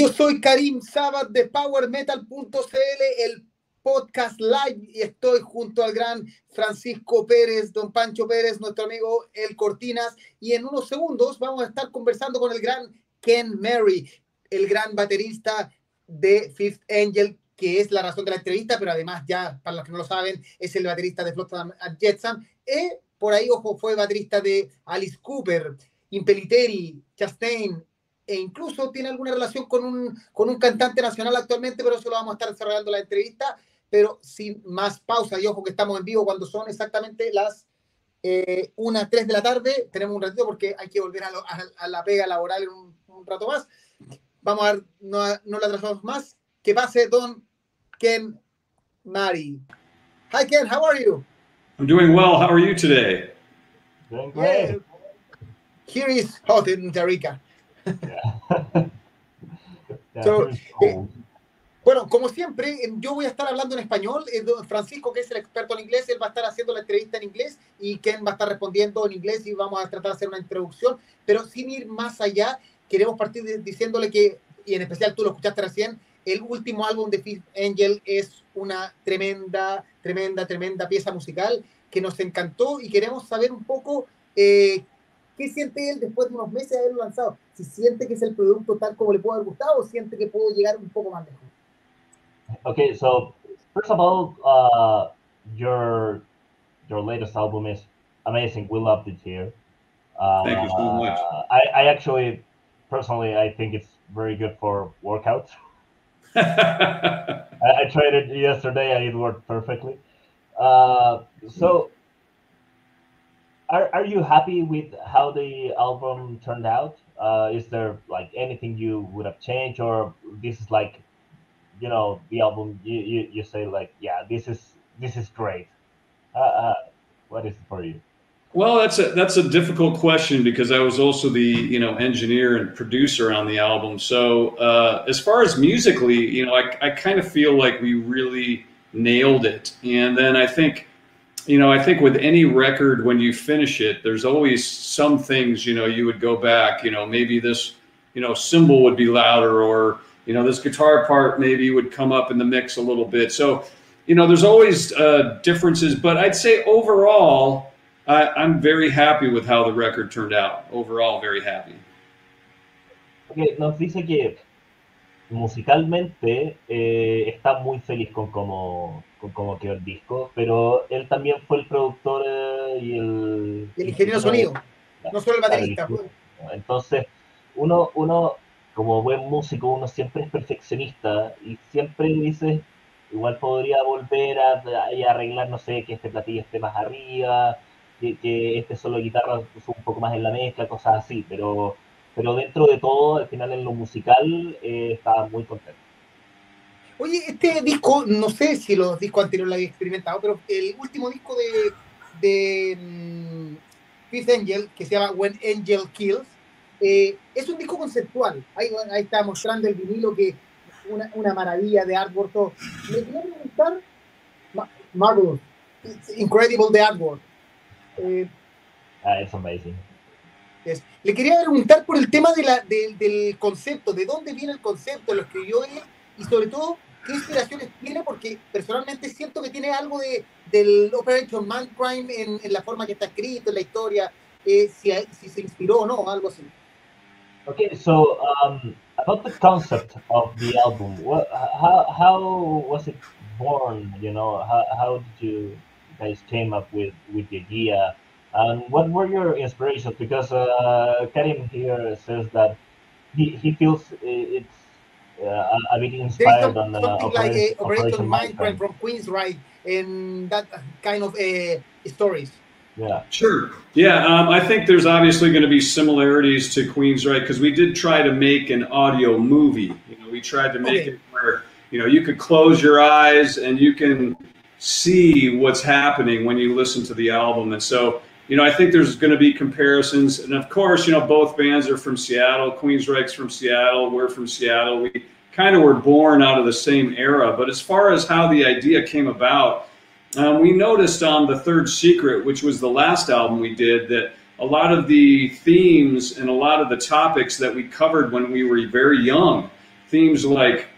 Yo soy Karim Sabat de PowerMetal.cl, el podcast live, y estoy junto al gran Francisco Pérez, don Pancho Pérez, nuestro amigo El Cortinas, y en unos segundos vamos a estar conversando con el gran Ken Mary, el gran baterista de Fifth Angel, que es la razón de la entrevista, pero además ya, para los que no lo saben, es el baterista de Flotsam Jetsam, y por ahí, ojo, fue baterista de Alice Cooper, Impeliteri, Chastain, e incluso tiene alguna relación con un, con un cantante nacional actualmente, pero eso lo vamos a estar desarrollando la entrevista, pero sin más pausa. Y ojo que estamos en vivo cuando son exactamente las eh, 1, 3 de la tarde. Tenemos un ratito porque hay que volver a, lo, a, a la pega laboral en un, un, rato más. Vamos a ver, no, no la atrasamos más. Que pase Don Ken Mari. Hi Ken, how are you? I'm doing well. How are you today? Great. Yeah. Here is hot in Tarica. Yeah. yeah, So, cold. Bueno, como siempre, yo voy a estar hablando en español. Eh, Francisco, que es el experto en inglés, él va a estar haciendo la entrevista en inglés y Ken va a estar respondiendo en inglés y vamos a tratar de hacer una introducción. Pero sin ir más allá, queremos partir de- diciéndole que, y en especial tú lo escuchaste recién, el último álbum de Fifth Angel es una tremenda, tremenda, tremenda pieza musical que nos encantó y queremos saber un poco eh, qué siente él después de unos meses de haberlo lanzado. Si siente que es el producto tal como le puede haber gustado o siente que pudo llegar un poco más lejos. Okay, so first of all, uh, your your latest album is amazing. We loved it here. Uh, Thank you so much. I, I actually, personally, I think it's very good for workouts. I, I tried it yesterday and it worked perfectly. Uh, so, are, are you happy with how the album turned out? Uh, is there like anything you would have changed, or this is like, you know, the album you, you, you say like, yeah, this is this is great. Uh, uh, what is it for you? well, that's a that's a difficult question because I was also the you know engineer and producer on the album. So uh, as far as musically, you know, I, I kind of feel like we really nailed it. And then I think, you know, I think with any record when you finish it, there's always some things you know you would go back. You know, maybe this you know cymbal would be louder or you know this guitar part maybe would come up in the mix a little bit. So you know, there's always uh, differences, but I'd say overall. I, I'm very happy with how the record turned out. Overall, very happy. Okay, nos dice que musicalmente eh, está muy feliz con cómo, con cómo quedó el disco, pero él también fue el productor eh, y el, el ingeniero sonido, no solo el baterista. el- Entonces, uno, uno, como buen músico, uno siempre es perfeccionista y siempre dice, igual podría volver a, arreglar, no sé, que este platillo esté más arriba, que, que este solo guitarra puso un poco más en la mezcla, cosas así, pero, pero dentro de todo, al final en lo musical, eh, estaba muy contento. Oye, este disco, no sé si los discos anteriores lo había experimentado, pero el último disco de, de mm, Fifth Angel, que se llama When Angel Kills, eh, es un disco conceptual. Ahí, ahí está mostrando el vinilo que una, una maravilla de artwork. todo. Me quería preguntar, Ma- Marvelous, it's incredible the artwork. Eh, Ah, es amazing. Le quería preguntar por el tema de la, de- del concepto, de dónde viene el concepto, lo escribió él y sobre todo qué inspiraciones tiene, porque personalmente siento que tiene algo de, del Operation Mindcrime en, en la forma que está escrito, en la historia, eh, si, si se inspiró o no, algo así. Okay, so um, about the concept of the album, what, how, how was it born? You know, how, how did you guys came up with, with the idea? And what were your inspirations? Because uh, Karim here says that he, he feels it's uh, a, a bit There is inspired some, on uh, something like Operation, uh, Operation Mindcrime. Mindcrime from Queensryche? and that kind of uh, stories. Yeah, Sure. Yeah, um, I think there's obviously going to be similarities to Queensryche? because we did try to make an audio movie. You know, we tried to make Okay. it where you know you could close your eyes and you can see what's happening when you listen to the album. And so, you know, I think there's going to be comparisons. And of course, you know, both bands are from Seattle. Queensryche's from Seattle. We're from Seattle. We kind of were born out of the same era. But as far as how the idea came about, um, we noticed on the third secret, which was the last album we did, that a lot of the themes and a lot of the topics that we covered when we were very young. Themes like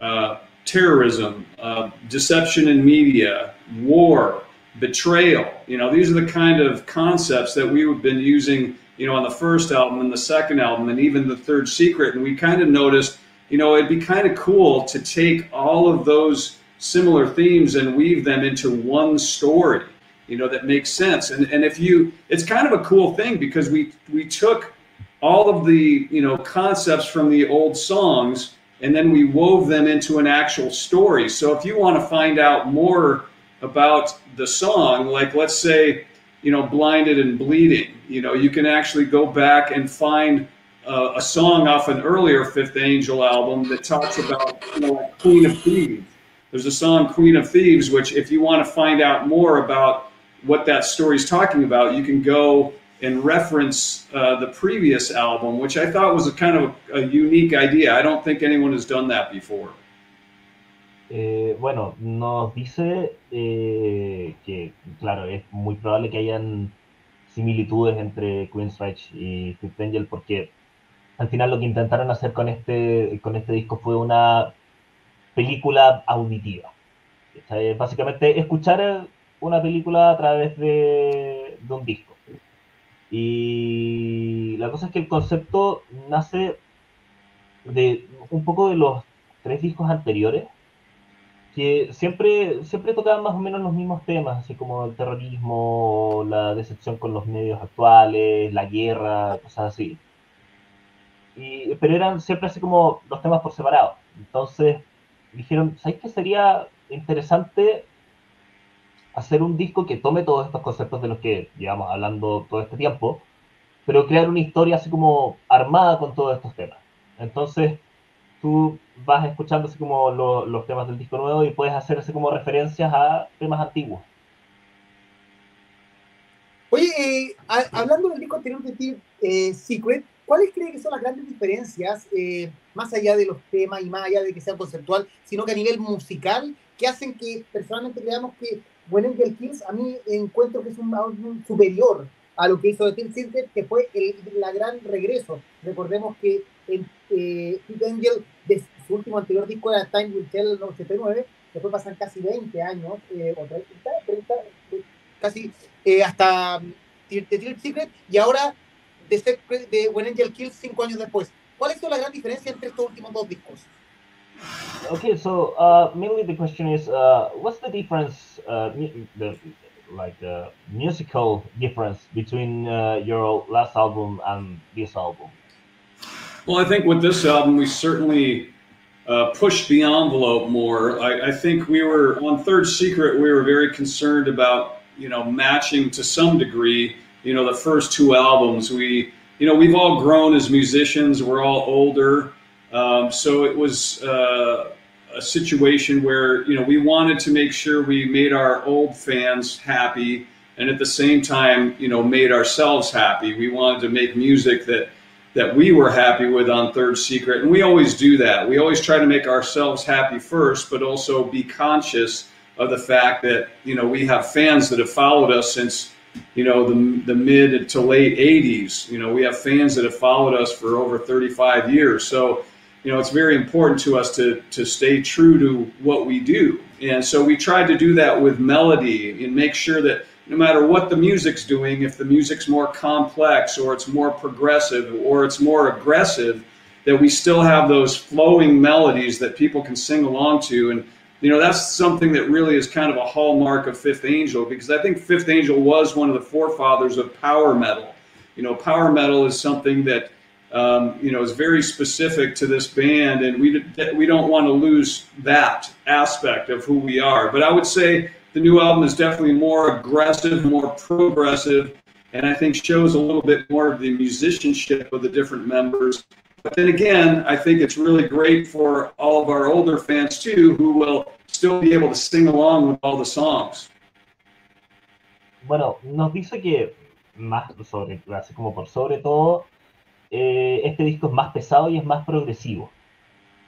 uh, terrorism, uh, deception in media, war, betrayal. You know, these are the kind of concepts that we've been using, you know, on the first album and the second album and even the third secret. And we kind of noticed, you know, it'd be kind of cool to take all of those similar themes and weave them into one story you know, that makes sense. And and if you, it's kind of a cool thing because we we took all of the you know concepts from the old songs and then we wove them into an actual story. So if you want to find out more about the song, like let's say, you know, blinded and bleeding, you know, you can actually go back and find uh, a song off an earlier Fifth Angel album that talks about you know, like Queen of Thieves. There's a song Queen of Thieves, which if you want to find out more about what that story is talking about, you can go and reference uh, the previous album, which I thought was a kind of a, a unique idea. I don't think anyone has done that before. Eh, bueno, nos dice eh, que, claro, es muy probable que hayan similitudes entre Queensrÿche y Fifth Angel porque al final lo que intentaron hacer con este, con este disco fue una película auditiva. Básicamente escuchar una película a través de, un disco. Y la cosa es que el concepto nace de un poco de los tres discos anteriores, que siempre, siempre tocaban más o menos los mismos temas, así como el terrorismo, la decepción con los medios actuales, la guerra, cosas así. Y, pero eran siempre así como los temas por separado. Entonces dijeron, ¿sabes qué sería interesante hacer un disco que tome todos estos conceptos de los que llevamos hablando todo este tiempo, pero crear una historia así como armada con todos estos temas. Entonces, tú vas escuchando así como los temas del disco nuevo y puedes hacer así como referencias a temas antiguos. Oye, eh, hablando del disco anterior de eh, Secret, ¿cuáles creen que son las grandes diferencias, eh, más allá de los temas y más allá de que sea conceptual, sino que a nivel musical, que hacen que personalmente creamos que When Angel Kills, a mí encuentro que es un álbum superior a lo que hizo The Tim Center, que fue el gran regreso. Recordemos que el, eh, Angel, su último anterior disco era Time Will Tell en 89, después pasan casi 20 años, eh, o 30, 30 casi eh, hasta The Tim Secret, y ahora de, de When Angel Kills 5 años después. ¿Cuál es la gran diferencia entre estos últimos dos discos? Okay, so uh, mainly the question is, uh, what's the difference, uh, the like uh, musical difference between uh, your last album and this album? Well, I think with this album, we certainly uh, pushed the envelope more. I, I, think we were on Third Secret. We were very concerned about you know matching to some degree. You know, the first two albums. We you know we've all grown as musicians. We're all older. Um, so it was uh, a situation where you know we wanted to make sure we made our old fans happy, and at the same time, you know, made ourselves happy. We wanted to make music that that we were happy with on Third Secret, and we always do that. We always try to make ourselves happy first, but also be conscious of the fact that you know we have fans that have followed us since you know the, the mid to late 80s you know we have fans that have followed us for over 35 years so you know, it's very important to us to, to stay true to what we do. And so we tried to do that with melody and make sure that no matter what the music's doing, if the music's more complex or it's more progressive or it's more aggressive, that we still have those flowing melodies that people can sing along to. And, you know, that's something that really is kind of a hallmark of Fifth Angel because I think Fifth Angel was one of the forefathers of power metal. You know, power metal is something that um, you know, is very specific to this band, and we we don't want to lose that aspect of who we are. But I would say the new album is definitely more aggressive, more progressive, and I think shows a little bit more of the musicianship of the different members. But then again, I think it's really great for all of our older fans too, who will still be able to sing along with all the songs. Bueno, nos dice que más sobre, así como por sobre todo, Eh, este disco es más pesado y es más progresivo.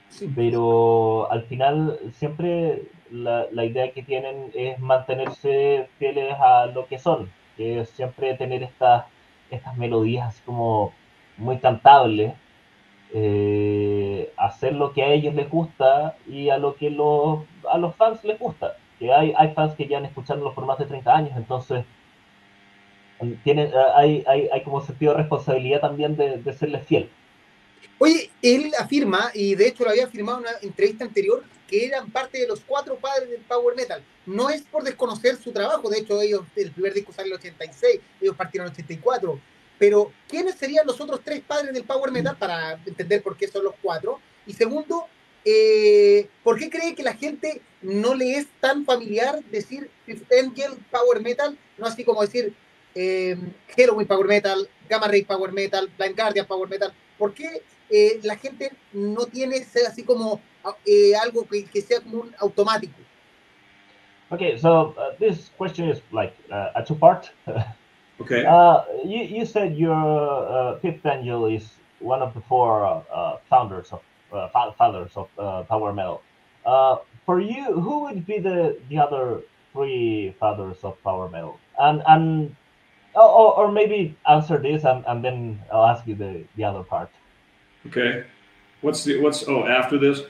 Sí. Pero al final siempre la, la, idea que tienen es mantenerse fieles a lo que son, que es siempre tener estas estas melodías así como muy cantables, eh, hacer lo que a ellos les gusta y a lo que los, a los fans les gusta. Que hay, hay fans que ya han escuchado por más de 30 años, entonces tienen, hay, hay, hay como sentido de responsabilidad también de, de serles fiel. Oye, él afirma, y de hecho lo había afirmado en una entrevista anterior, que eran parte de los cuatro padres del Power Metal. No es por desconocer su trabajo, de hecho ellos, el primer disco sale en el 86, ellos partieron en el 84, pero ¿quiénes serían los otros tres padres del Power Metal para entender por qué son los cuatro? Y segundo, eh, ¿por qué cree que la gente no le es tan familiar decir Angel Power Metal, no así como decir eh, Halloween Power Metal, Gamma Ray Power Metal, Blind Guardian Power Metal? ¿Por qué eh, la gente no tiene así como eh, algo que, que, sea como un automático? Okay, so uh, this question is like uh, a two-part. okay. Uh, you, you said your uh, Fifth Angel is one of the four uh, founders of uh, fathers of power metal. for you, who would be the the other three fathers of power metal? And and or, or maybe answer this and, and then I'll ask you the, the other part. Okay. What's the what's oh after this?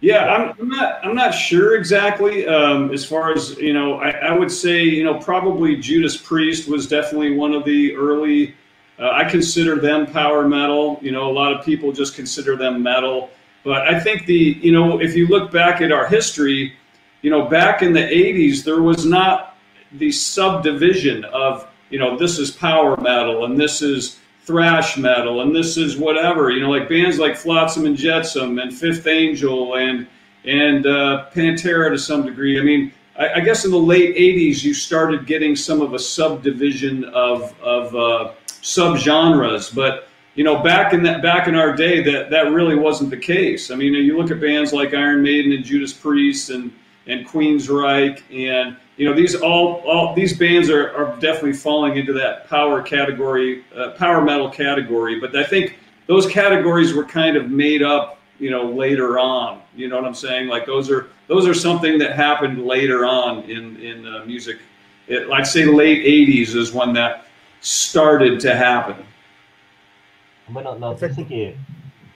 Yeah, I'm, I'm not I'm not sure exactly. Um, as far as you know, I, I would say you know probably Judas Priest was definitely one of the early. Uh, I consider them power metal. You know, a lot of people just consider them metal. But I think the you know if you look back at our history, you know back in the '80s there was not the subdivision of you know this is power metal and this is thrash metal and this is whatever you know like bands like flotsam and jetsam and fifth angel and and uh, pantera to some degree. I mean I, I, guess in the late 80s you started getting some of a subdivision of of uh, subgenres but you know back in that back in our day that that really wasn't the case. I mean you look at bands like iron maiden and judas priest and and queensryche and you know these all all these bands are, are definitely falling into that power category uh, power metal category. But i think those categories were kind of made up you know later on. You know what i'm saying? Like those are those are something that happened later on in in uh, music. It, i'd say late 80s is when that started to happen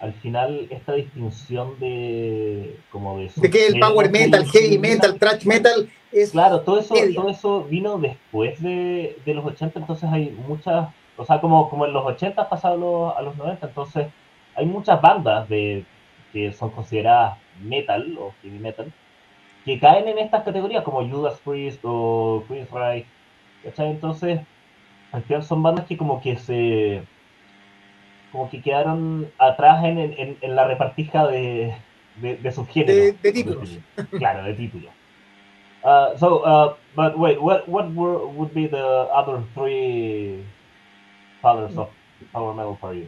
al final esta distinción de como de, de que el power metal, heavy metal, thrash metal es claro, todo eso todo eso vino después de, de, los 80, entonces hay muchas, o sea, como como en los 80 pasado a los 90, entonces hay muchas bandas de que son consideradas metal o heavy metal que caen en estas categorías como Judas Priest o Queensryche, ¿cachai? Entonces, al final son bandas que como que se como que quedaron atrás en, en, en la repartija de, de, de sus géneros. De, de títulos. Claro, de títulos. Uh, so, uh, but wait, what what were, would be the other three fathers of power metal for you?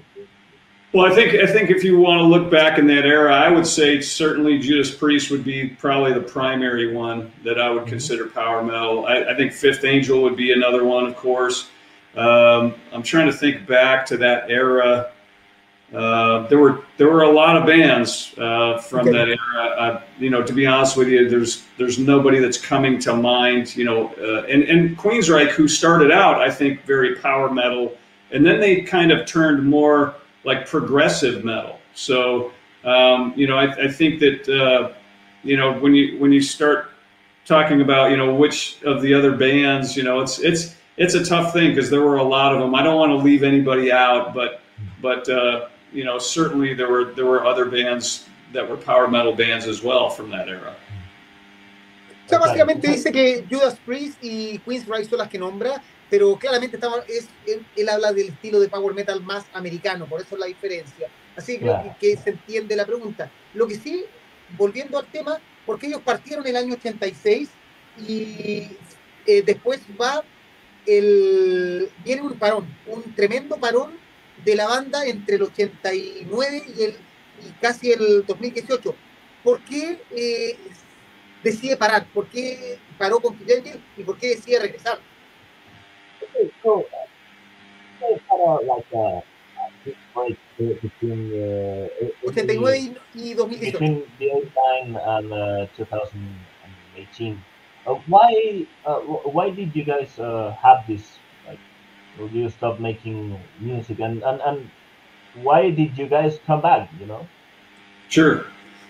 Well, I think I think if you want to look back in that era, I would say certainly Judas Priest would be probably the primary one that I would mm-hmm. consider power metal. I, I, think Fifth Angel would be another one, of course. Um, I'm trying to think back to that era. Uh, there were there were a lot of bands uh, from okay. that era. you know, to be honest with you, there's there's nobody that's coming to mind. You know, uh, and and Queensryche, who started out, I think, very power metal, and then they kind of turned more like progressive metal. So um, you know, I, I think that uh, you know when you when you start talking about you know which of the other bands, you know, it's it's it's a tough thing because there were a lot of them. I don't want to leave anybody out, but but uh, you know certainly there were there were other bands that were power metal bands as well from that era. O sea, básicamente dice que Judas Priest y Queen's Rise son las que nombra, pero claramente estaba, es, él, él, habla del estilo de power metal más americano, por eso es la diferencia. Así que, yeah. que, que se entiende la pregunta. Lo que sí, volviendo al tema, porque ellos partieron en el año 86 y eh, después va el, viene un parón, un tremendo parón de la banda entre el 89 y, el, y casi el 2018. ¿Por qué eh, decide parar? ¿Por qué paró con Fidel y por qué decide regresar? Okay, so, so like, uh, between, uh, 89 y 2018. Between the 89 and uh, 2018. Why uh, why did you guys uh, have this like you stop making music, and, and and why did you guys come back? You know. Sure.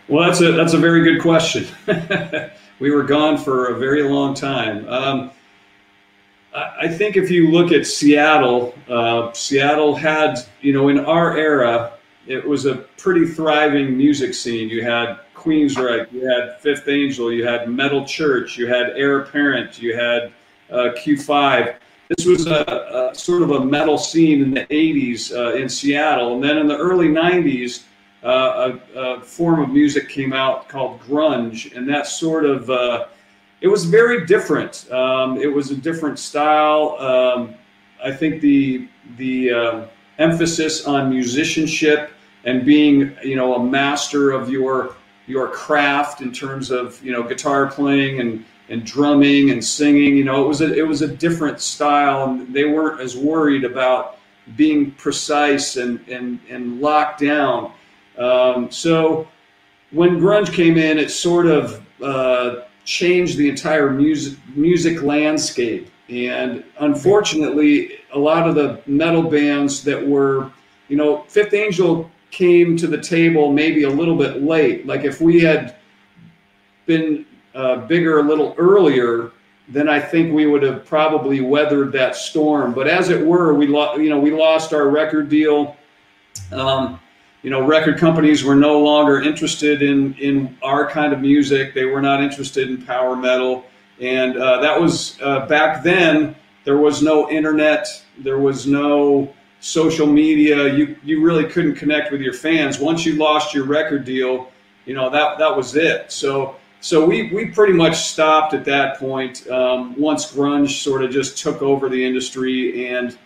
Well, that's a that's a very good question. we were gone for a very long time. Um, I think if you look at Seattle, uh, Seattle had, you know, in our era, it was a pretty thriving music scene. You had Queensryche, you had Fifth Angel, you had Metal Church, you had Heir Apparent, you had uh, Q5. This was a, a, sort of a metal scene in the 80s uh, in Seattle. And then in the early 90s, uh, a, a, form of music came out called grunge. And that sort of, uh, it was very different. Um, it was a different style. Um, I think the, the um, emphasis on musicianship and being, you know, a master of your your craft in terms of you know guitar playing and and drumming and singing. You know, it was a it was a different style, and they weren't as worried about being precise and and and locked down. Um, so when grunge came in, it sort of uh, changed the entire music music landscape. And unfortunately, a lot of the metal bands that were, you know, Fifth Angel came to the table maybe a little bit late. Like if we had been uh, bigger a little earlier, then I think we would have probably weathered that storm. But as it were, we lost, you know, we lost our record deal. Um, you know, record companies were no longer interested in in our kind of music. They were not interested in power metal, and uh, that was uh, back then. There was no internet. There was no social media. You you really couldn't connect with your fans. Once you lost your record deal, you know that that was it. So so we we pretty much stopped at that point. Um, once grunge sort of just took over the industry, and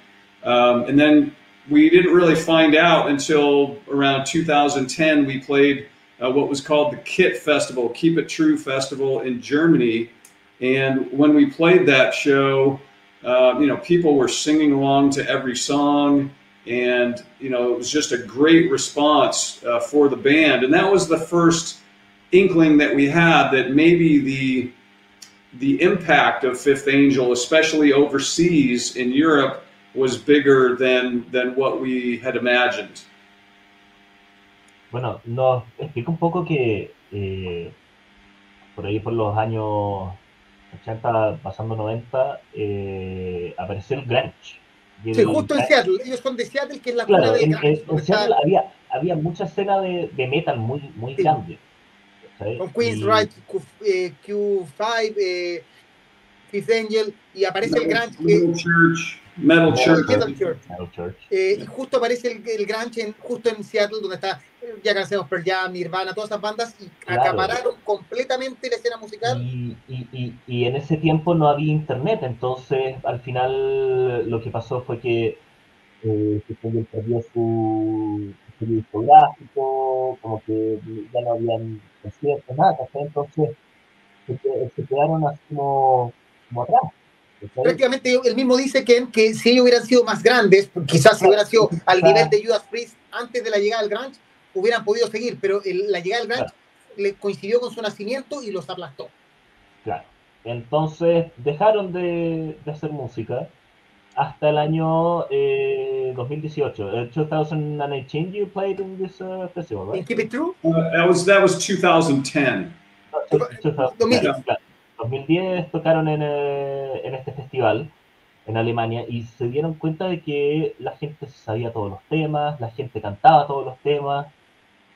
um, and then we didn't really find out until around 2010. We played uh, what was called the KIT Festival, Keep It True Festival in Germany, and when we played that show uh, you know, people were singing along to every song, and you know, it was just a great response uh, for the band. And that was the first inkling that we had that maybe the the impact of Fifth Angel, especially overseas in Europe, was bigger than than what we had imagined. Bueno, nos explica un poco que eh, por ahí por los años 80, pasando 90, eh, apareció el grunge. sí, justo en Seattle. Ellos son de Seattle, que es la claro, de en, en, Seattle había, había mucha escena de, de metal muy, muy grande. Con Queen's y... Right, Q, eh, Q5, eh, Fifth Angel, y aparece el grunge. Church. Metal Church. Metal Church. Metal Church. Eh, y justo aparece el, el grunge en, justo en Seattle, donde está ya conocemos Pearl Jam, Nirvana, todas esas bandas, y acapararon completamente la escena musical. Y, y, y, en ese tiempo no había internet, entonces al final lo que pasó fue que eh, se perdió su, su discográfico, como que ya no habían conciertos, nada, entonces se, se, quedaron así como, como atrás. Prácticamente él mismo dice que, que si ellos hubieran sido más grandes, quizás si hubieran sido al nivel de Judas Priest antes de la llegada del grunge, hubieran podido seguir, pero el, la llegada del grunge claro. le coincidió con su nacimiento y los aplastó. Claro. Entonces dejaron de, de hacer música hasta el año eh, 2018. Uh, 2018 you played in this uh, festival, right? In Keep It True? Uh, that was that was 2010. 2010. 2010 tocaron en, eh, en este festival en Alemania y se dieron cuenta de que la gente sabía todos los temas, la gente cantaba todos los temas,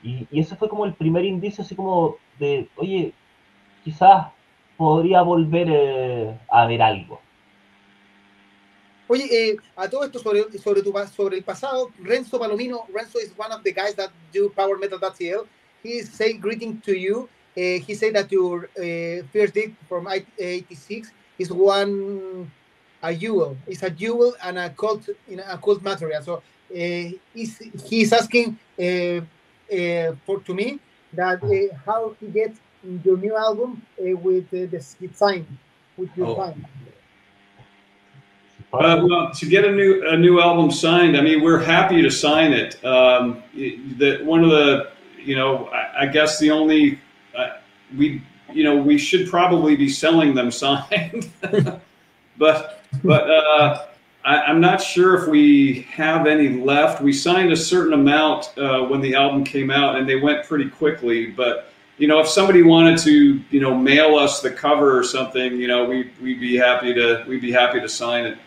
y, y ese fue como el primer indicio, así como de, oye, quizás podría volver eh, a ver algo. Oye, eh, a todo esto sobre, sobre, tu, sobre el pasado, Renzo Palomino, Renzo is one of the guys that do Power Metal.cl. He say greeting to you. Uh, he said that your uh, first date from 86 is one a jewel. It's a jewel and a cult in a cult material. So uh, he's, he's asking uh, uh, for to me that uh, how he gets your new album uh, with uh, the sign with your oh. sign. Uh, well, to get a new a new album signed, I mean, we're happy to sign it. Um, the one of the, you know, I, I guess the only uh, we, you know, we should probably be selling them signed, but but uh, I, am not sure if we have any left. We signed a certain amount uh, when the album came out, and they went pretty quickly. But you know, if somebody wanted to, you know, mail us the cover or something, you know, we we'd be happy to we'd be happy to sign it.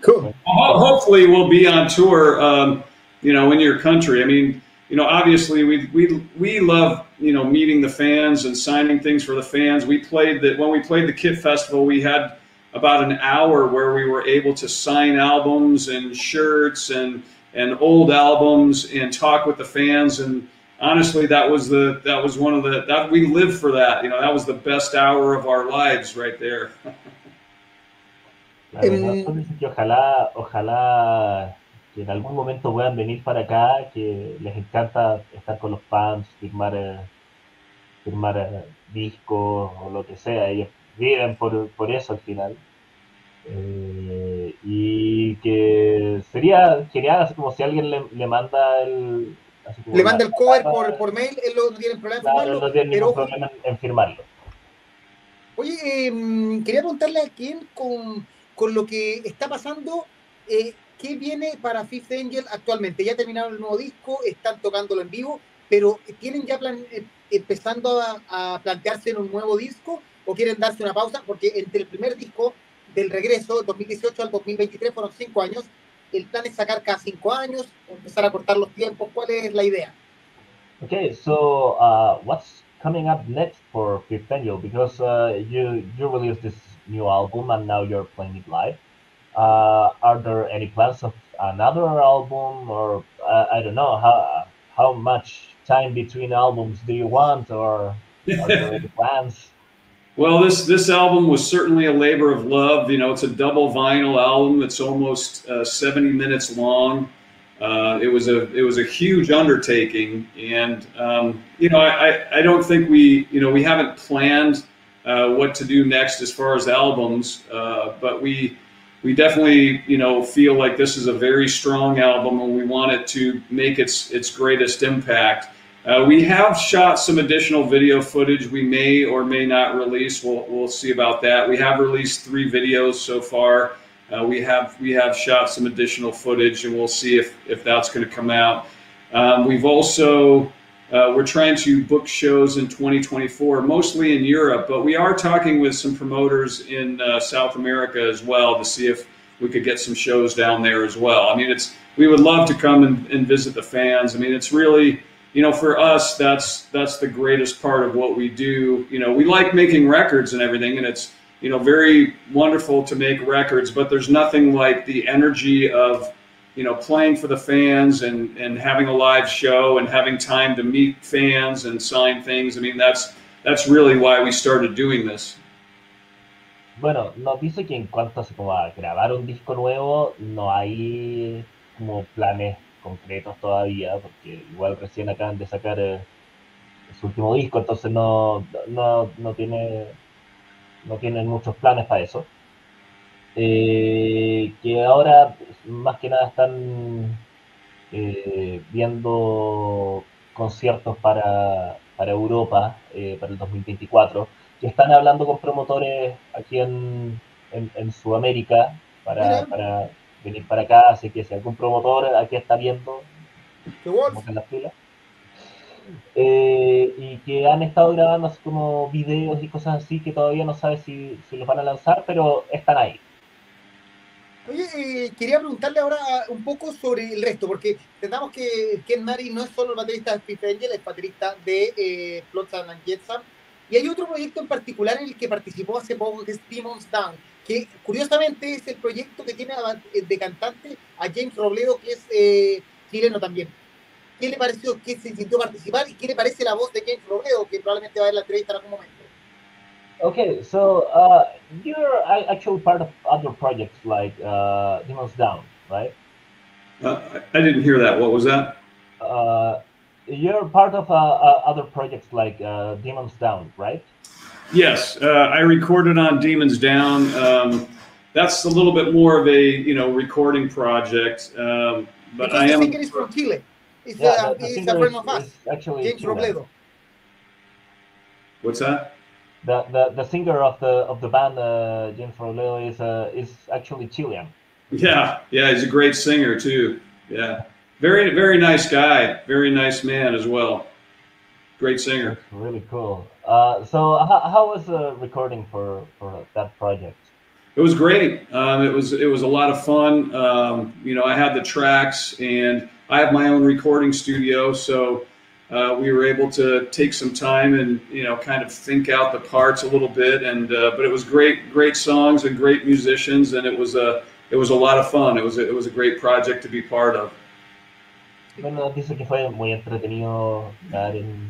Cool. Hopefully, we'll be on tour. Um, you know, in your country. I mean, you know, obviously we we we love you know meeting the fans and signing things for the fans. We played that when we played the Kit Festival, we had about an hour where we were able to sign albums and shirts and and old albums and talk with the fans. And honestly that was the that was one of the that we lived for that. You know that was the best hour of our lives right there. Eh, que ojalá ojalá que en algún momento puedan venir para acá que les encanta estar con los fans firmar eh, firmar eh, discos o lo que sea ellos viven por, por eso al final. Eh, y que sería genial, así como si alguien le, le manda el. le manda el cover por, por, mail, él no tiene problema en firmarlo. No tiene ningún problema en, firmarlo. Oye, em, quería preguntarle a quién con, con lo que está pasando. Eh, ¿Qué viene para Fifth Angel actualmente? Ya terminaron el nuevo disco, están tocándolo en vivo, pero ¿tienen ya plan, eh, empezando a, a plantearse en un nuevo disco o quieren darse una pausa? Porque entre el primer disco del regreso, 2018 al 2023, fueron cinco años. El plan es sacar cada cinco años, empezar a cortar los tiempos. ¿Cuál es la idea? Okay, so uh, what's coming up next for Fifth Angel? Because uh, you you released this new album and now you're playing it live. Uh, are there any plans of another album, or uh, I don't know how how much time between albums do you want, or are there any plans? Well, this this album was certainly a labor of love. You know, it's a double vinyl album. It's almost uh, 70 minutes long. Uh, it was a it was a huge undertaking, and um, you know, I, I don't think we you know we haven't planned uh, what to do next as far as albums, uh, but we we definitely you know feel like this is a very strong album, and we want it to make its its greatest impact. Uh, we have shot some additional video footage we may or may not release. We'll, we'll see about that. We have released three videos so far. Uh, we have we have shot some additional footage, and we'll see if if that's going to come out. Um, we've also uh, we're trying to book shows in 2024, mostly in Europe, but we are talking with some promoters in uh, South America as well to see if we could get some shows down there as well. I mean, it's we would love to come and, and visit the fans. I mean, it's really you know, for us, that's that's the greatest part of what we do. You know, we like making records and everything, and it's you know very wonderful to make records. But there's nothing like the energy of you know playing for the fans and having a live show and having time to meet fans and sign things. I mean, that's that's really why we started doing this. Bueno, nos dice que en cuanto a grabar un disco nuevo, no hay como planes concretos todavía, porque igual recién acaban de sacar eh, su último disco, entonces no, no, no, tiene, no tienen muchos planes para eso. Eh, que ahora más que nada están eh, viendo conciertos para, para Europa para el 2024, que están hablando con promotores aquí en, en, Sudamérica para, para venir para acá, así que si algún promotor aquí está viendo, en las filas, eh, y que han estado grabando así como videos y cosas así que todavía no sabe si, si los van a lanzar, pero están ahí. Oye, eh, quería preguntarle ahora un poco sobre el resto, porque pensamos que Ken Mari no es solo el baterista de Fifth Angel, es baterista de eh, Flotsam and Jetsam, y hay otro proyecto en particular en el que participó hace poco, que es Demons Down, que curiosamente es el proyecto que tiene eh, de cantante a James Robledo, que es eh, chileno también. ¿Qué le pareció, qué se sintió participar y qué le parece la voz de James Robledo, que probablemente va a ver la entrevista en algún momento? Okay, so uh, you're actually part of other projects like uh, Demons Down, right? Uh, I didn't hear that. What was that? Uh, you're part of uh, uh, other projects like uh, Demons Down, right? Yes, uh, I recorded on Demons Down. Um, that's a little bit more of a you know recording project, um, but because I am. I think it is from Chile. It's, yeah, uh, it's a friend of us, actually James Robledo. What's that? The, the the singer of the of the band uh, James Robledo is uh, is actually Chilean. Yeah, yeah, he's a great singer too. Yeah, very very nice guy, very nice man as well. Great singer. That's really cool. Uh, so how, how was the recording for for that project? It was great. Um, it was it was a lot of fun. Um, you know, I had the tracks, and I have my own recording studio, so uh, we were able to take some time and you know kind of think out the parts a little bit. And uh, but it was great, great songs and great musicians, and it was a it was a lot of fun. It was a, it was a great project to be part of. Bueno, dice que fue muy entretenido estar en.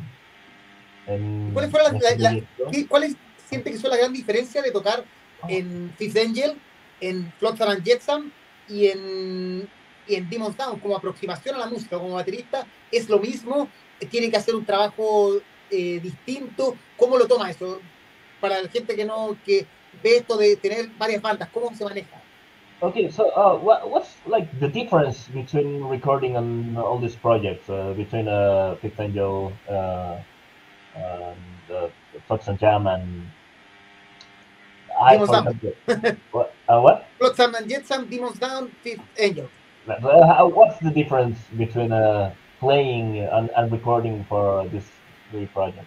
en ¿Cuáles fueron las, la- la- proyecto. qué- ¿Cuáles siente que son la gran diferencia de tocar en Fifth Angel, en Flotsam and Jetsam y en, y en Demon's Down? Como aproximación a la música, como baterista, ¿es lo mismo? ¿Tiene que hacer un trabajo eh, distinto? ¿Cómo lo toma eso? Para la gente que no que ve esto de tener varias bandas, ¿cómo se maneja? Okay, so uh, what, what's like the difference between recording on all these projects uh, between uh, Fifth Angel, uh, and uh, Fox and Jam, and I, Demon's Down. what, uh, what? Flotsam and Jetsam, Demon's Down, Fifth Angel. Uh, what's the difference between uh, playing and, and recording for these three projects?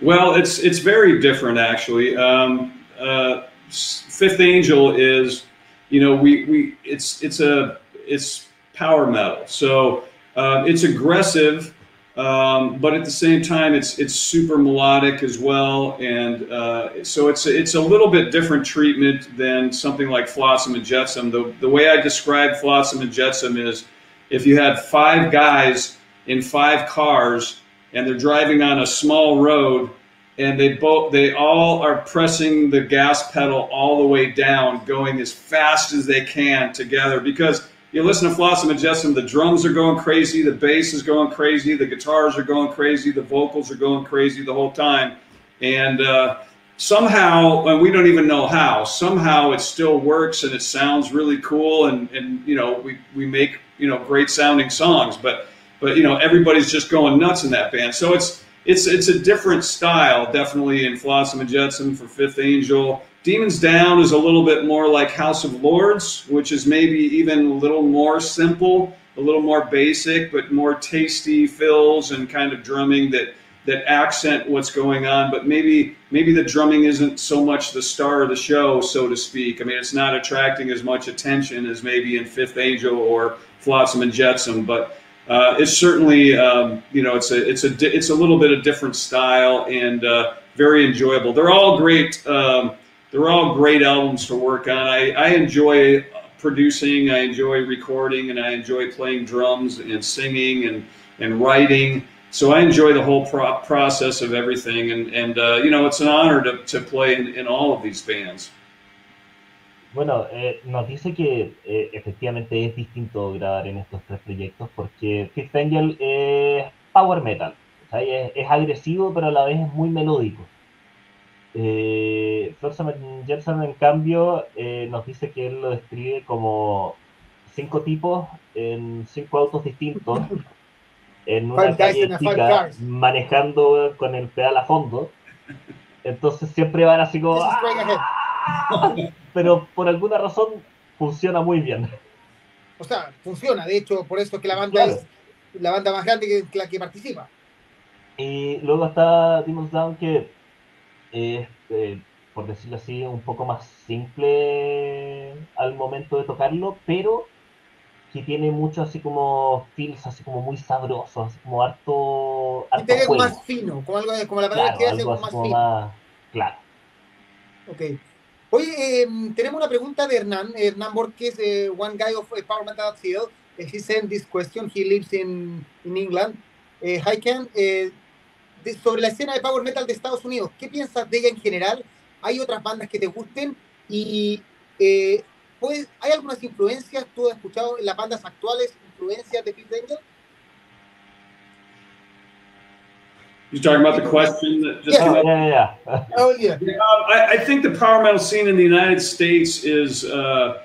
Well, it's it's very different actually. Um, uh, Fifth Angel is, you know, we we it's it's a it's power metal, so uh, it's aggressive, um, but at the same time, it's it's super melodic as well, and uh, so it's it's a little bit different treatment than something like Flotsam and Jetsam. The the way I describe Flotsam and Jetsam is, if you had five guys in five cars and they're driving on a small road and they both they all are pressing the gas pedal all the way down going as fast as they can together because you listen to Flotsam and Jetsam, the drums are going crazy, the bass is going crazy, the guitars are going crazy, the vocals are going crazy the whole time. And uh, somehow, and we don't even know how, somehow it still works and it sounds really cool and, and you know, we, we make, you know, great sounding songs, but but you know, everybody's just going nuts in that band. So it's it's it's a different style, definitely in Flotsam and Jetsam for Fifth Angel. Demons Down is a little bit more like House of Lords, which is maybe even a little more simple, a little more basic, but more tasty fills and kind of drumming that that accent what's going on. But maybe maybe the drumming isn't so much the star of the show, so to speak. I mean, it's not attracting as much attention as maybe in Fifth Angel or Flotsam and Jetsam, but uh, it's certainly um, you know it's a it's a it's a little bit of different style and uh, very enjoyable. They're all great. Um, they're all great albums to work on. I, I enjoy producing, I enjoy recording, and I enjoy playing drums and singing and and writing. So I enjoy the whole pro- process of everything, and and uh, you know it's an honor to, to play in, in all of these bands. Bueno, eh, nos dice que eh, efectivamente es distinto grabar en estos tres proyectos porque Fifth Angel es power metal, es, es agresivo pero a la vez es muy melódico. Eh, Jetsam, en cambio, eh, nos dice que él lo describe como cinco tipos en cinco autos distintos en una calle chica manejando con el pedal a fondo. Entonces siempre van así como... "Ah", pero por alguna razón funciona muy bien. O sea, funciona. De hecho, por eso es que la banda Claro. es la banda más grande que la que participa. Y luego está Demon's Down que es, eh, por decirlo así, un poco más simple al momento de tocarlo, pero que tiene mucho así como feels así como muy sabrosos, así como harto, Y harto juego. más fino, como algo como la palabra Claro, que hace más como fino. más claro. Ok. Oye, eh, tenemos una pregunta de Hernán. Hernán Borges, eh, one guy of eh, Power Metal. Eh, he sent this question. He lives in, in England. Eh, hi, Ken. Eh, de- sobre la escena de Power Metal de Estados Unidos, ¿qué piensas de ella en general? ¿Hay otras bandas que te gusten? Y eh, pues, ¿hay algunas influencias? ¿Tú has escuchado en las bandas actuales influencias de Fifth Angel? You're talking about the question that just Yeah. came up? yeah, yeah, yeah. Oh, yeah. Um, I, I think the power metal scene in the United States is, uh,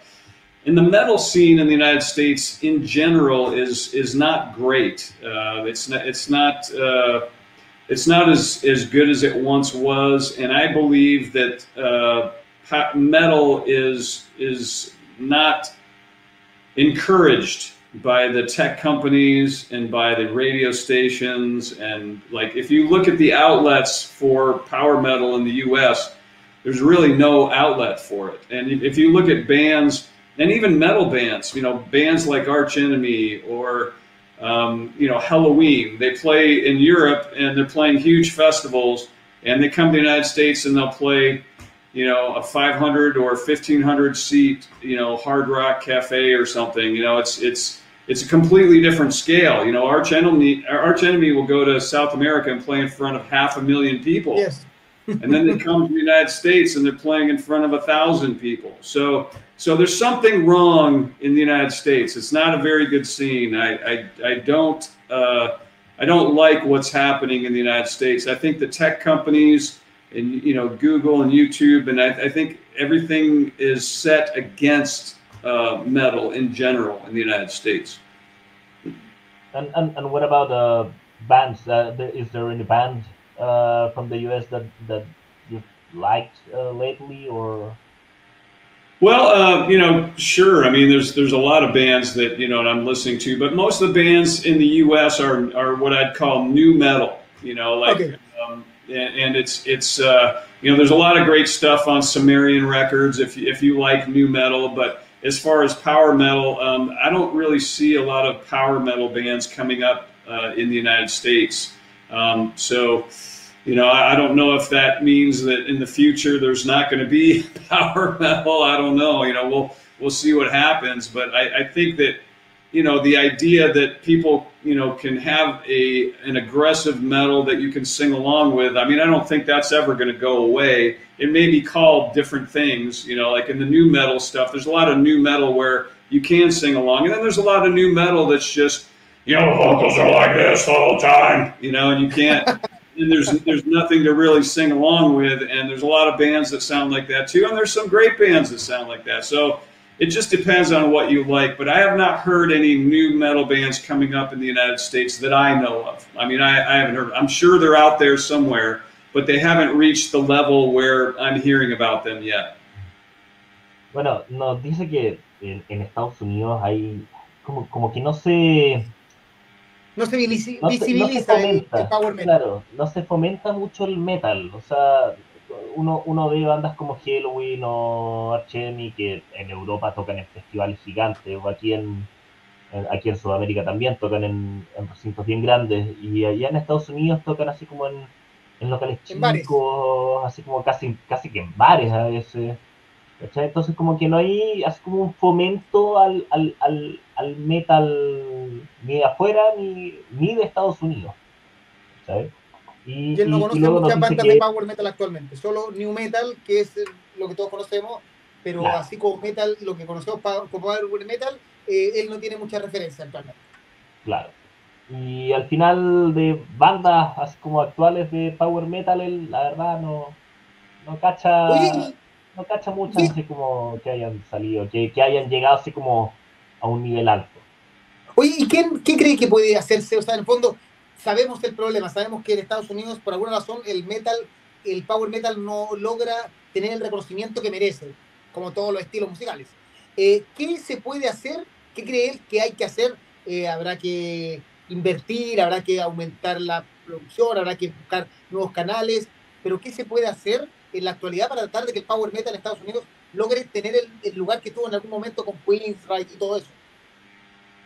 in the metal scene in the United States in general is is not great. Uh, it's not it's not uh, it's not as as good as it once was, and I believe that uh, pa- metal is is not encouraged by the tech companies and by the radio stations. And like if you look at the outlets for power metal in the US there's really no outlet for it. And if you look at bands and even metal bands you know bands like Arch Enemy or um, you know Helloween they play in Europe and they're playing huge festivals and they come to the United States and they'll play you know, a 500 or 1500 seat, you know, hard rock cafe or something. You know, it's it's it's a completely different scale. You know, Arch Enemy Arch Enemy will go to South America and play in front of half a million people. Yes. and then they come to the United States and they're playing in front of a thousand people. So so there's something wrong in the United States. It's not a very good scene. I I, I don't uh, I don't like what's happening in the United States. I think the tech companies and you know Google and YouTube, and I, I think everything is set against uh, metal in general in the United States. And and, and what about uh, bands? Uh, is there any band uh, from the US that that you've liked uh, lately, or? Well, uh, you know, sure. I mean, there's there's a lot of bands that you know I'm listening to, but most of the bands in the U.S. are are what I'd call new metal. You know, like okay. And, it's it's uh, you know there's a lot of great stuff on Sumerian Records if if you like new metal, but as far as power metal, um, I don't really see a lot of power metal bands coming up uh, in the United States. Um, so, you know, I, I, don't know if that means that in the future there's not going to be power metal. I don't know. You know, we'll we'll see what happens. But I, I think that you know the idea that people you know can have a an aggressive metal that you can sing along with i mean i don't think that's ever going to go away. It may be called different things you know like in the new metal stuff there's a lot of new metal where you can sing along and then there's a lot of new metal that's just you know vocals are like this all the whole time you know and you can't and there's there's nothing to really sing along with and there's a lot of bands that sound like that too and there's some great bands that sound like that. So it just depends on what you like. But I have not heard any new metal bands coming up in the United States that I know of. I mean, I, I haven't heard. I'm sure they're out there somewhere, but they haven't reached the level where I'm hearing about them yet. Bueno, nos dice que en, en Estados Unidos hay como, como que no se no se visibiliza, no se, no se fomenta, el, el, power metal. Claro, no se fomenta mucho el metal. O sea, uno, uno ve bandas como Halloween o Archemy que en Europa tocan en festivales gigantes, o aquí en, aquí en Sudamérica también tocan en, recintos bien grandes, y allá en Estados Unidos tocan así como en, locales chicos, así como casi, casi que en bares a veces. Entonces como que no hay así como un fomento al, al, al, al metal ni de afuera ni, ni de Estados Unidos. ¿sabes? Y, él no conoce muchas bandas de power metal actualmente, solo new metal, que es lo que todos conocemos, pero así como metal, lo que conocemos como power metal, eh, él no tiene mucha referencia actualmente. Claro. Y al final de bandas así como actuales de power metal, él la verdad no, no cacha, no cacha muchas así como que hayan salido, que, que hayan llegado así como a un nivel alto. Oye, ¿y qué, qué cree que puede hacerse? O sea, en el fondo, sabemos el problema, sabemos que en Estados Unidos, por alguna razón, el metal, el power metal no logra tener el reconocimiento que merece, como todos los estilos musicales. Eh, ¿Qué se puede hacer? ¿Qué cree él que hay que hacer? Eh, habrá que invertir, habrá que aumentar la producción, habrá que buscar nuevos canales, pero ¿qué se puede hacer en la actualidad para tratar de que el power metal en Estados Unidos logre tener el, lugar que tuvo en algún momento con Queen's Right y todo eso?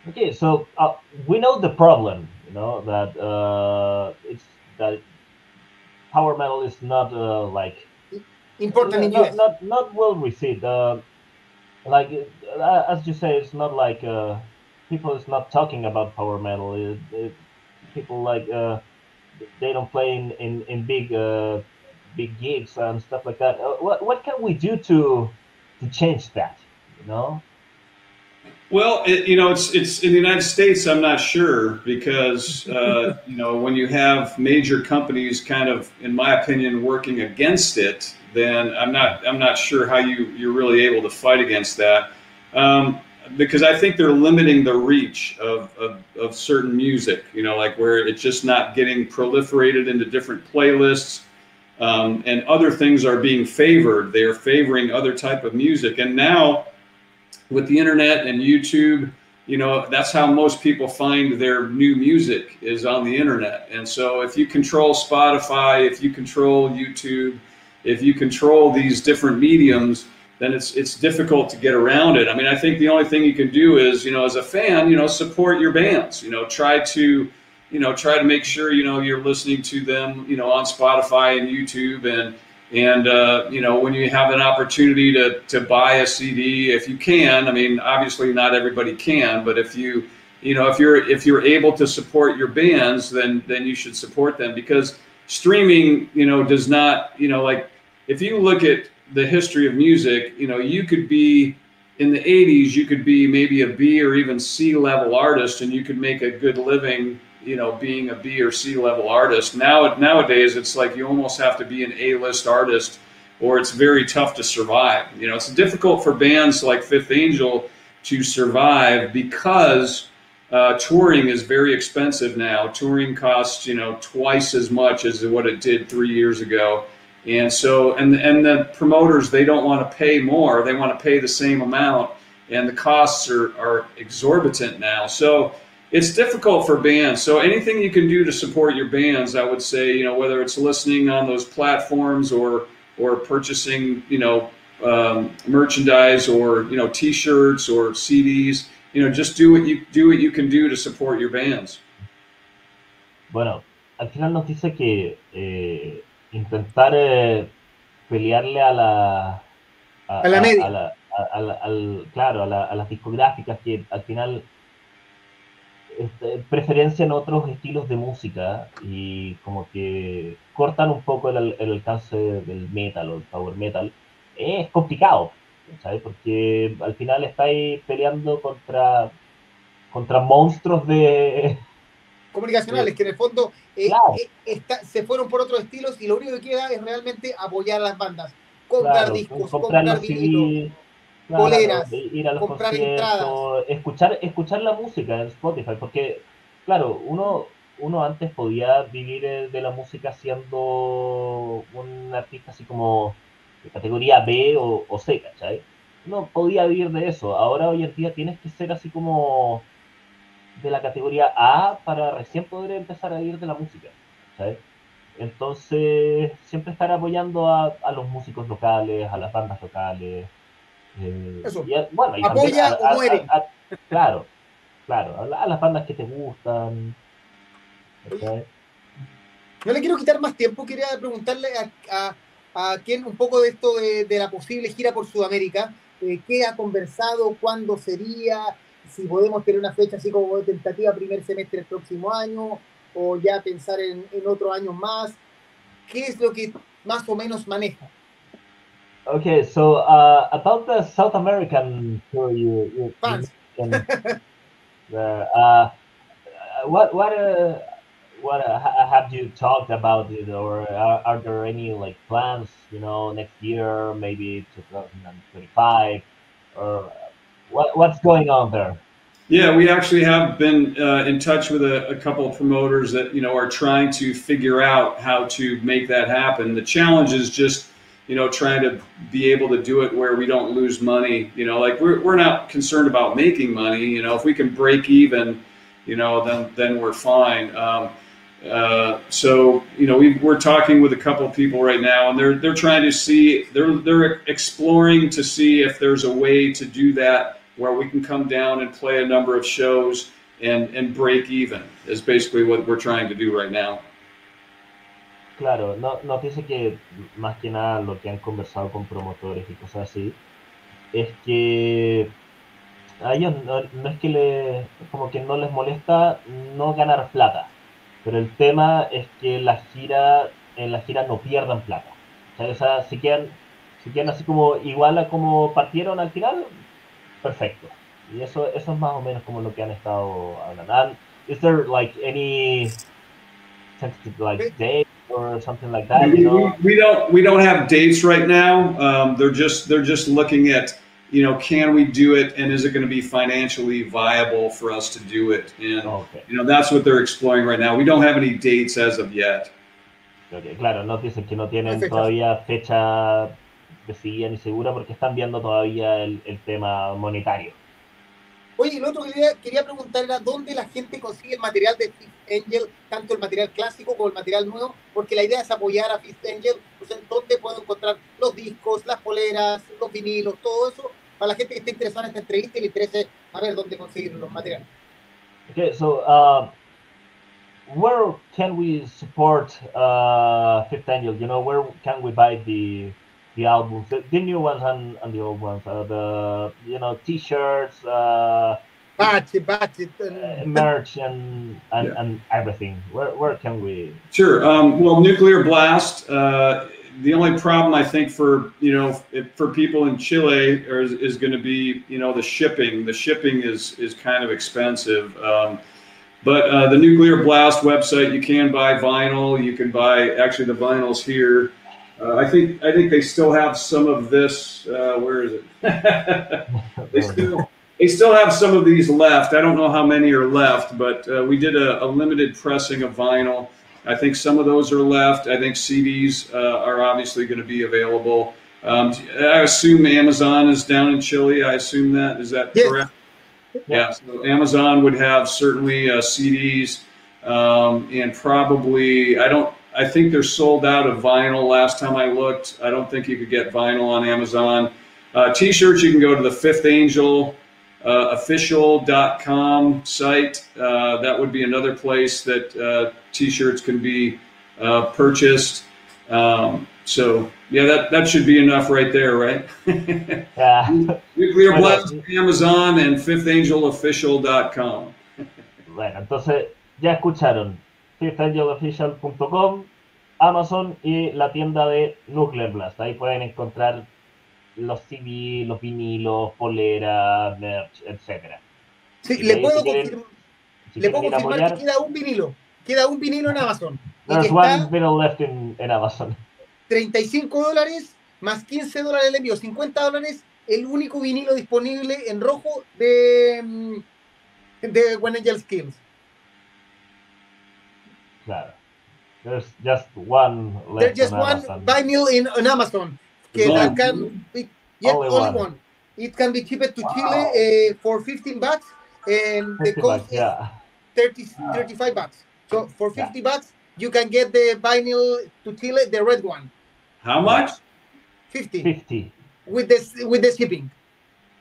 Okay, so uh, we know the problem. Know that uh, it's that power metal is not uh, like important in not, not, not well received. Uh, like uh, as you say, it's not like uh, people is not talking about power metal. It, it, people like uh, they don't play in in, in big uh, big gigs and stuff like that. Uh, what what can we do to to change that? You know. Well, it, you know, it's it's in the United States. I'm not sure because uh, you know when you have major companies, kind of, in my opinion, working against it, then I'm not I'm not sure how you you're really able to fight against that. Um, because I think they're limiting the reach of, of, of certain music, you know, like where it's just not getting proliferated into different playlists. Um, and other things are being favored. They're favoring other type of music. And now with the internet and YouTube, you know, that's how most people find their new music is on the internet. And so if you control Spotify, if you control YouTube, if you control these different mediums, then it's it's difficult to get around it. I mean, I think the only thing you can do is, you know, as a fan, you know, support your bands. You know, try to, you know, try to make sure you know you're listening to them, you know, on Spotify and YouTube and and uh, you know, when you have an opportunity to to buy a CD, if you can, I mean, obviously not everybody can, but if you you know if you're if you're able to support your bands, then then you should support them. Because streaming, you know, does not you know like if you look at the history of music, you know, you could be in the 80s, you could be maybe a B or even C level artist and you could make a good living you know being a B or C level artist. Now nowadays it's like you almost have to be an A list artist, or it's very tough to survive. You know, it's difficult for bands like Fifth Angel to survive because uh, touring is very expensive now. Touring costs you know twice as much as what it did three years ago. And so, and and the promoters they don't want to pay more; they want to pay the same amount, and the costs are are exorbitant now. So, it's difficult for bands. So anything you can do to support your bands, I would say, you know, whether it's listening on those platforms or or purchasing, you know, um, merchandise or you know T-shirts or CDs, you know, just do what you do what you can do to support your bands. Bueno, al final nos dice que eh, intentar eh, pelearle a la a, a la media, a, la, a, la, al, claro, a, las discográficas que al final este, preferencia en otros estilos de música y como que cortan un poco el, alcance del metal o el power metal, es complicado, ¿sabes? Porque al final estáis peleando contra, contra monstruos de... Comunicacionales, que en el fondo eh, eh, se fueron por otros estilos y lo único que queda es realmente apoyar a las bandas, comprar discos, comprar, comprar boleras, ir a los comprar conciertos, escuchar, escuchar la música en Spotify, porque, claro, uno, uno antes podía vivir eh, de la música siendo un artista así como de categoría B o, o C, ¿cachai? No podía vivir de eso. Ahora, hoy en día, tienes que ser así como de la categoría A para recién poder empezar a vivir de la música, ¿sabes? Entonces, siempre estar apoyando a, a los músicos locales, a las bandas locales, eh, Eso. bueno, Apoya o muere. claro, claro, a, las bandas que te gustan. No le quiero quitar más tiempo, quería preguntarle a, a, a quién un poco de esto de, de, la posible gira por Sudamérica. Eh, ¿Qué ha conversado? ¿Cuándo sería? Si podemos tener una fecha así como tentativa primer semestre del próximo año o ya pensar en, en otro año más. ¿Qué es lo que más o menos maneja? Okay, so uh, about the South American tour, you, you, you uh, uh, what what uh, what uh, have you talked about it, or are, are, there any like plans? You know, next year, maybe 2025, or what what's going on there? Yeah, we actually have been uh, in touch with a, a, couple of promoters that you know are trying to figure out how to make that happen. The challenge is just you know, trying to be able to do it where we don't lose money. You know, like we're, we're not concerned about making money. You know, if we can break even, you know, then then we're fine. Um, uh, so you know, we, we're talking with a couple of people right now, and they're they're trying to see they're they're exploring to see if there's a way to do that where we can come down and play a number of shows and and break even. Is basically what we're trying to do right now. Claro, no, nos dice que más que nada lo que han conversado con promotores y cosas así, es que a ellos no, es que le, como que no les molesta no ganar plata, pero el tema es que la gira, en la gira no pierdan plata. O sea, si quedan, si quedan así como igual a como partieron al final, perfecto. Y eso, eso es más o menos como lo que han estado hablando. is there like any like day or something like that? We, you know? we, we don't we don't have dates right now. Um, they're just they're just looking at you know can we do it and is it going to be financially viable for us to do it and okay. you know that's what they're exploring right now. We don't have any dates as of yet. Okay, claro, nos dicen que no tienen todavía fecha decidida ni segura porque están viendo todavía el, el tema monetario. Oye, lo otro que quería, preguntar era dónde la gente consigue el material de Fifth Angel, tanto el material clásico como el material nuevo, porque la idea es apoyar a Fifth Angel. Pues, ¿Dónde puedo encontrar los discos, las poleras, los vinilos, todo eso? Para la gente que esté interesada en esta entrevista y le interese saber dónde conseguir los materiales. Okay, so uh, where can we support uh, Fifth Angel? You know, where can we buy the the albums, the, the new ones and, and the old ones, uh, the you know T-shirts, uh, party, batch, uh, merch, and and, yeah. and everything. Where where can we? Sure. Um, well, Nuclear Blast. Uh, the only problem I think for you know if, for people in Chile is, is going to be you know the shipping. The shipping is is kind of expensive. Um, but uh, the Nuclear Blast website, you can buy vinyl. You can buy actually the vinyls here. Uh, I think I think they still have some of this. Uh, where is it? they still they still have some of these left. I don't know how many are left, but uh, we did a, a, limited pressing of vinyl. I think some of those are left. I think CDs uh, are obviously going to be available. Um, I assume Amazon is down in Chile. I assume that is that yes. correct? Yeah. So Amazon would have certainly uh, CDs um, and probably I don't I think they're sold out of vinyl. Last time I looked, I don't think you could get vinyl on Amazon. Uh, t-shirts, you can go to the Fifth Angel uh, official.com site. Uh, that would be another place that uh, t-shirts can be uh, purchased. Um, so yeah, that, that should be enough right there, right? yeah. Nuclear Blast, Amazon, and FifthAngelOfficial.com. bueno, entonces ya escucharon. fiftangelofficial.com, Amazon y la tienda de Nuclear Blast. Ahí pueden encontrar los CD, los vinilos, poleras, merch, etcétera. Sí, le puedo, confirmar, le puedo confirmar que queda un vinilo. Queda un vinilo en Amazon. There's one vinyl left in, Amazon. 35 dólares más 15 dólares el envío, 50 dólares el único vinilo disponible en rojo de, mm, de When Angel Skills. Claro. There's just one There's just one Buy vinyl in on Amazon. Que that can be, yet only, only one. one. It can be shipped to wow. Chile uh, for 15 bucks and the cost bucks, yeah. is 30, 35 bucks. So for 50 yeah. bucks, you can get the vinyl to Chile, the red one. How much? 50. 50. With the with the shipping.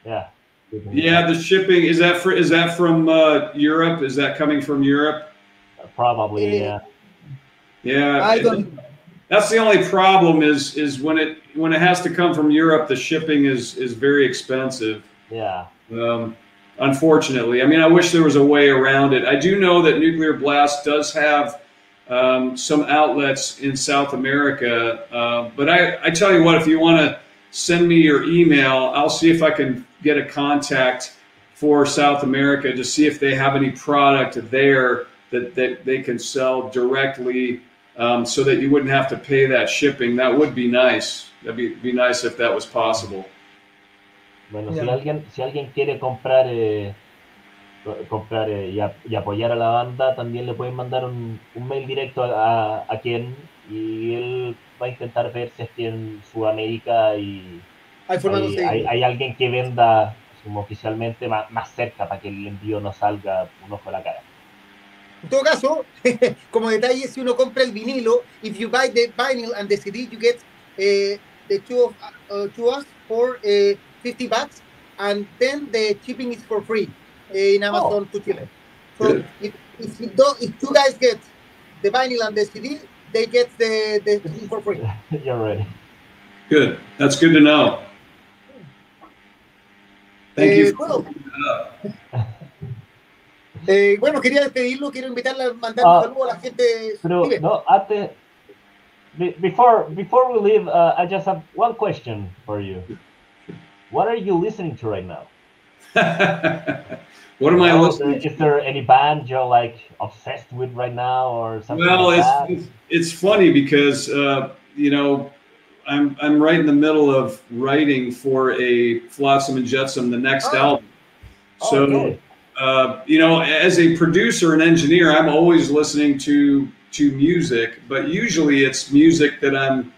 Yeah. Yeah, the shipping is that for is that from uh, Europe? Is that coming from Europe? Probably, yeah. Yeah. I don't. That's the only problem is is when it when it has to come from Europe, the shipping is is very expensive. Yeah. Um, unfortunately, I mean, I wish there was a way around it. I do know that Nuclear Blast does have um, some outlets in South America, uh, but I I tell you what, if you want to send me your email, I'll see if I can get a contact for South America to see if they have any product there that, that they can sell directly um, so that you wouldn't have to pay that shipping. That would be nice. That'd be, be nice if that was possible. Bueno, yeah. si alguien si alguien quiere comprar eh, comprar eh, y, a, y, apoyar a la banda, también le pueden mandar un, un mail directo a, a, Ken y él va a intentar ver si es que en Sudamérica y hay, hay, hay, hay alguien que venda como oficialmente más, más cerca para que el envío no salga un ojo a la cara. En todo caso, como detalle, si uno compra el vinilo, if you buy the vinyl and the CD, you get uh, the two of uh, to us for uh, 50 bucks, and then the shipping is for free in Amazon oh. to Chile. So if, if, you don't, if two guys get the vinyl and the CD, they get the, the for free. You're right. Good. That's good to know. Thank you. Well, Eh, bueno, quería despedirlo, quiero invitarle a mandar un ah, saludo a la gente. Pero, no, antes, before, before we leave, uh, I just have one question for you. What are you listening to right now? what am I listening? Is there any band you're like obsessed with right now, or something? Well, like it's, it's, it's funny because uh, you know I'm I'm right in the middle of writing for a Flotsam and Jetsam the next oh. album. Oh, so okay uh, you know, as a producer and engineer, I'm always listening to to music, but usually it's music that I'm,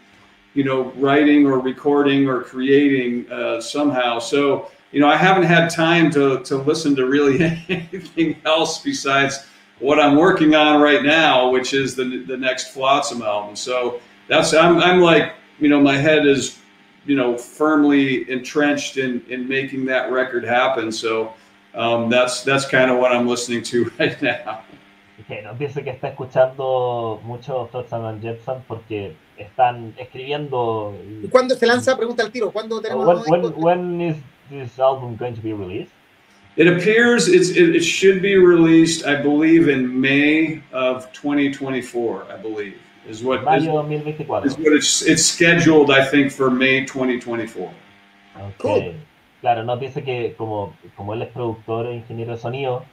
you know, writing or recording or creating uh, somehow. So, you know, I haven't had time to, to listen to really anything else besides what I'm working on right now, which is the, the next Flotsam album. So that's, I'm, I'm like, you know, my head is, you know, firmly entrenched in, in making that record happen. So um, that's, that's kind of what I'm listening to right now. Okay, nos dice que está escuchando mucho Flotsam and Jetsam porque están escribiendo. ¿Cuándo se lanza? Pregunta al tiro. ¿Cuándo tenemos when, when, when is this album going to be released? It appears it's, it, it should be released, I believe, in May of 2024. I believe is what Mayo is, is what it's it's scheduled. I think for May 2024. Okay. Cool. Claro, nos dice que como como él es productor e ingeniero de sonido.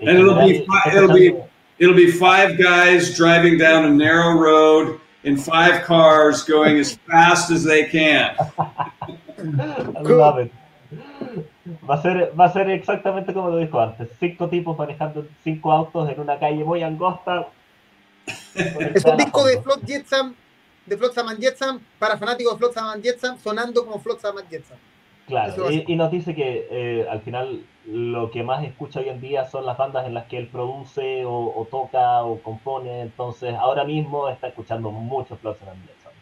And it'll be it'll be it'll be five guys driving down a narrow road in five cars going as fast as they can. I love it. Va a, ser, va a ser exactamente como lo dijo antes. Cinco tipos manejando cinco autos en una calle muy angosta. Es un disco de Flot Jetsam, de Flotsam and Jetsam, para fanáticos de Flotsam and Jetsam, sonando como Flotsam and Jetsam. Claro, y, y, nos dice que eh, al final lo que más escucha hoy en día son las bandas en las que él produce o, o toca o compone, entonces ahora mismo está escuchando mucho Jetsam.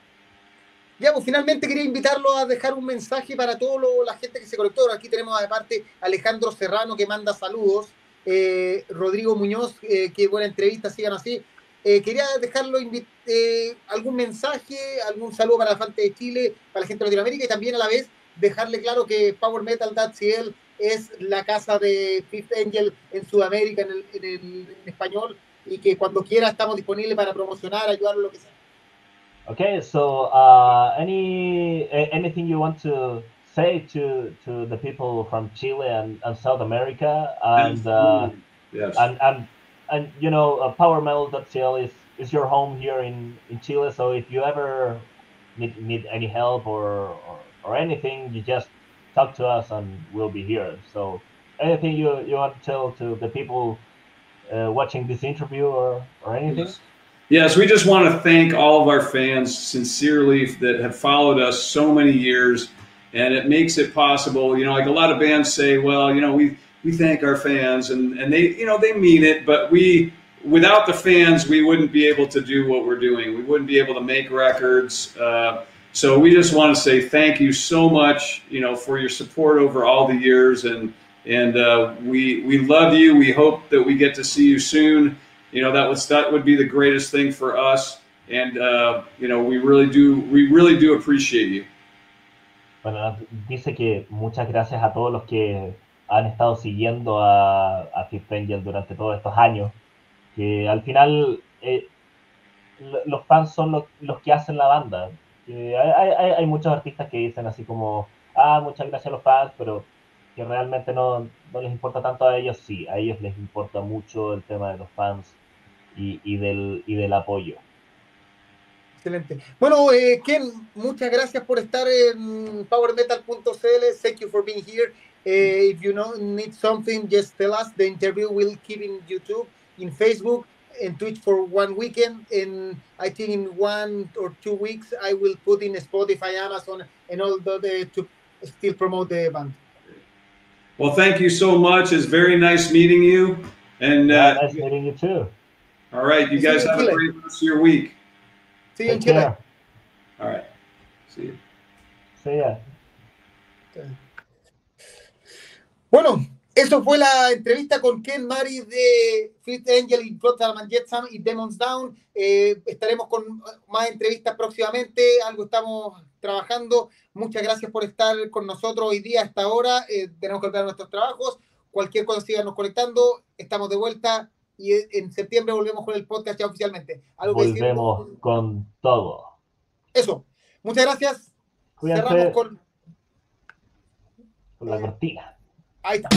Ya, pues finalmente quería invitarlo a dejar un mensaje para toda la gente que se conectó. Aquí tenemos aparte Alejandro Serrano que manda saludos, eh, Rodrigo Muñoz, eh, qué buena entrevista, sigan así. Eh, quería dejarlo eh, algún mensaje, algún saludo para la gente de Chile, para la gente de Latinoamérica y también a la vez dejarle claro que Power Metal CL es la casa de Fifth Angel en Sudamérica, en, el, en, el, en español, y que cuando quiera estamos disponibles para promocionar, ayudar, lo que sea. Okay, so uh, any anything you want to say to to the people from Chile and, and South America and uh, yes. and and and you know uh, PowerMetal.cl is is your home here in in Chile. So if you ever need need any help or or, or anything, you just talk to us and we'll be here. So anything you you want to tell to the people uh, watching this interview or or anything? Yes. Yes, we just want to thank all of our fans sincerely that have followed us so many years, and it makes it possible. You know, like a lot of bands say, well, you know, we we thank our fans, and and they, you know, they mean it, but we without the fans, we wouldn't be able to do what we're doing. We wouldn't be able to make records. Uh, so we just want to say thank you so much, you know, for your support over all the years, and and uh, we we love you. We hope that we get to see you soon. You know that was that would be the greatest thing for us and uh, you know we really do we really do appreciate you. Bueno dice que muchas gracias a todos los que han estado siguiendo a, a Fifth Angel durante todos estos años que al final eh, los fans son los, los, que hacen la banda hay, muchos artistas que dicen así como ah muchas gracias a los fans pero que realmente no, no les importa tanto a ellos sí a ellos les importa mucho el tema de los fans y, del, y del apoyo. Excelente. Bueno, eh, Ken, muchas gracias por estar en powermetal.cl. Thank you for being here. Uh, if you know, need something, just tell us. The interview will keep in YouTube, in Facebook, and Twitch for one weekend. And I think in one or two weeks, I will put in Spotify, Amazon, and all the, the to still promote the band. Well, thank you so much. It's very nice meeting you. And uh, nice meeting you too. All right. You guys have a great rest of your week. See you in Chile. All right. See you. See ya. Bueno, eso fue la entrevista con Ken Mari de Fifth Angel y Flotsam Jetsam y Demons Down. Eh, estaremos con más entrevistas próximamente, algo estamos trabajando. Muchas gracias por estar con nosotros hoy día, hasta ahora. Eh, tenemos que olvidar nuestros trabajos. Cualquier cosa, síganos conectando. Estamos de vuelta y en septiembre volvemos con el podcast ya oficialmente. ¿Algo volvemos con todo. Eso. Muchas gracias. Cuídense. Cerramos con... con la cortina. Ahí está.